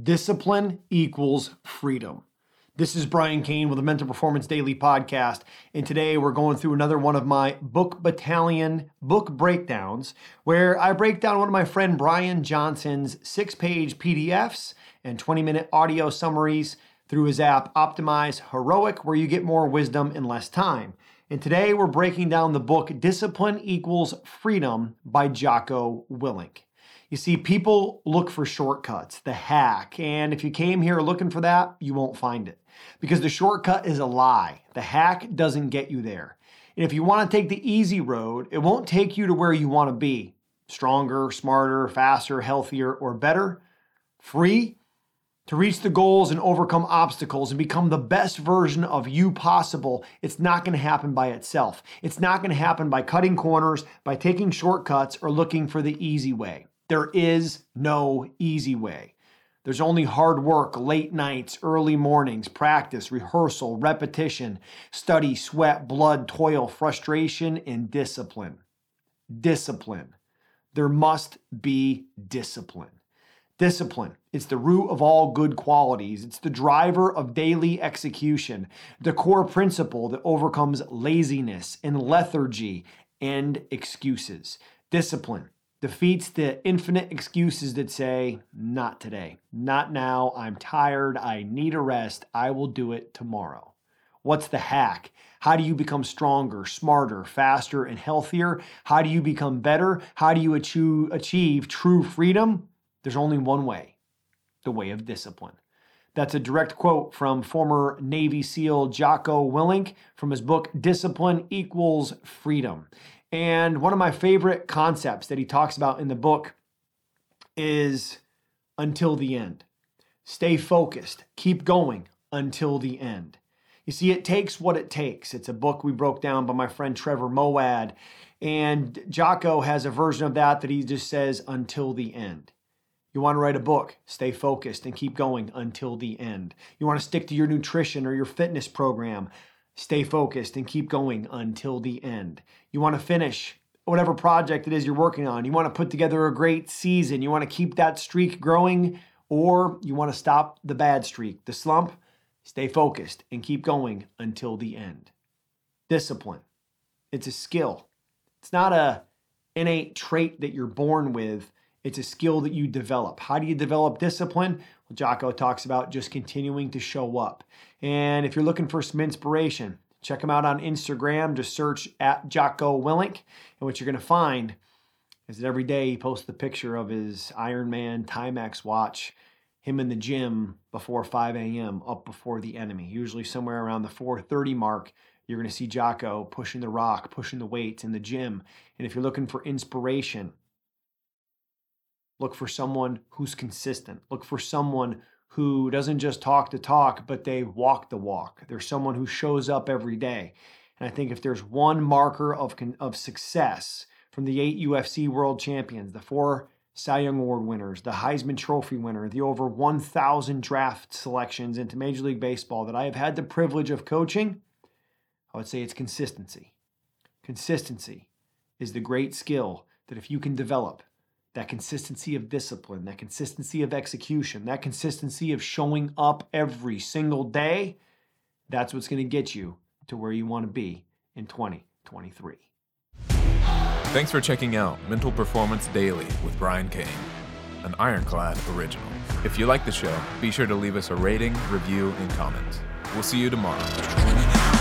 Discipline equals freedom. This is Brian Cain with the Mental Performance Daily Podcast, and today we're going through another one of my Book Battalion book breakdowns, where I break down one of my friend Brian Johnson's six page PDFs and 20 minute audio summaries through his app Optimize Heroic, where you get more wisdom in less time. And today we're breaking down the book Discipline Equals Freedom by Jocko Willink. You see, people look for shortcuts, the hack, and if you came here looking for that, you won't find it. Because the shortcut is a lie. The hack doesn't get you there. And if you want to take the easy road, it won't take you to where you want to be stronger, smarter, faster, healthier, or better. Free to reach the goals and overcome obstacles and become the best version of you possible, it's not going to happen by itself. It's not going to happen by cutting corners, by taking shortcuts, or looking for the easy way. There is no easy way. There's only hard work, late nights, early mornings, practice, rehearsal, repetition, study, sweat, blood, toil, frustration, and discipline. Discipline. There must be discipline. Discipline. It's the root of all good qualities. It's the driver of daily execution, the core principle that overcomes laziness and lethargy and excuses. Discipline defeats the infinite excuses that say, not today, not now, I'm tired, I need a rest, I will do it tomorrow. What's the hack? How do you become stronger, smarter, faster, and healthier? How do you become better? How do you achieve, true freedom? There's only one way the way of discipline. That's a direct quote from former Navy SEAL Jocko Willink from his book Discipline Equals Freedom. And one of my favorite concepts that he talks about in the book is until the end. Stay focused, keep going until the end. You see, it takes what it takes. It's a book we broke down by my friend Trevor Moawad. And Jocko has a version of that that he just says until the end. You want to write a book, stay focused and keep going until the end. You want to stick to your nutrition or your fitness program, Stay focused and keep going until the end. You want to finish whatever project it is you're working on. You want to put together a great season. You want to keep that streak growing, or you want to stop the bad streak, the slump. Stay focused and keep going until the end. Discipline. It's a skill. It's not a innate trait that you're born with. It's a skill that you develop. How do you develop discipline? Well, Jocko talks about just continuing to show up. And if you're looking for some inspiration, check him out on Instagram. Just search at Jocko Willink. And what you're going to find is that every day he posts the picture of his Ironman Timex watch, him in the gym before 5 a.m., up before the enemy. Usually somewhere around the 4:30 mark, you're going to see Jocko pushing the rock, pushing the weights in the gym. And if you're looking for inspiration, Look for someone who's consistent. Look for someone who doesn't just talk the talk, but they walk the walk. There's someone who shows up every day. And I think if there's one marker of, of success from the eight UFC world champions, the four Cy Young Award winners, the Heisman Trophy winner, the over 1,000 draft selections into Major League Baseball that I have had the privilege of coaching, I would say it's consistency. Consistency is the great skill that if you can develop, that consistency of discipline, that consistency of execution, that consistency of showing up every single day, that's what's going to get you to where you want to be in 2023. Thanks for checking out Mental Performance Daily with Brian Cain, an Ironclad original. If you like the show, be sure to leave us a rating, review, and comment. We'll see you tomorrow.